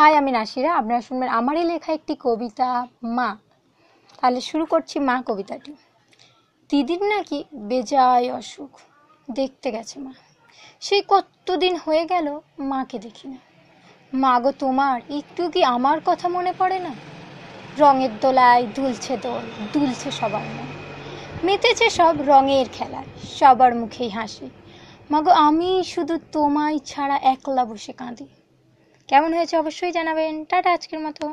High, আমি নাসিরা। আপনারা শুনবেন আমারই লেখা একটি কবিতা, মা। তাহলে শুরু করছি মা কবিতাটি। দিদির নাকি বেজায় অসুখ? দেখতে গেছে মা। সেই কতদিন হয়ে গেল মাকে দেখি না। মা গো তোমার, একটু কি আমার কথা মনে পড়ে না? রঙের দোলায় দুলছে দোল, দুলছে সবার মন। মেতেছে সব রঙের খেলায় সবার মুখেই হাসি। মাগো আমি শুধু তোমায় ছাড়া একলা বসে কাঁদি। কেমন হয়েছে অবশ্যই জানাবেন। টাটা আজকের মতো।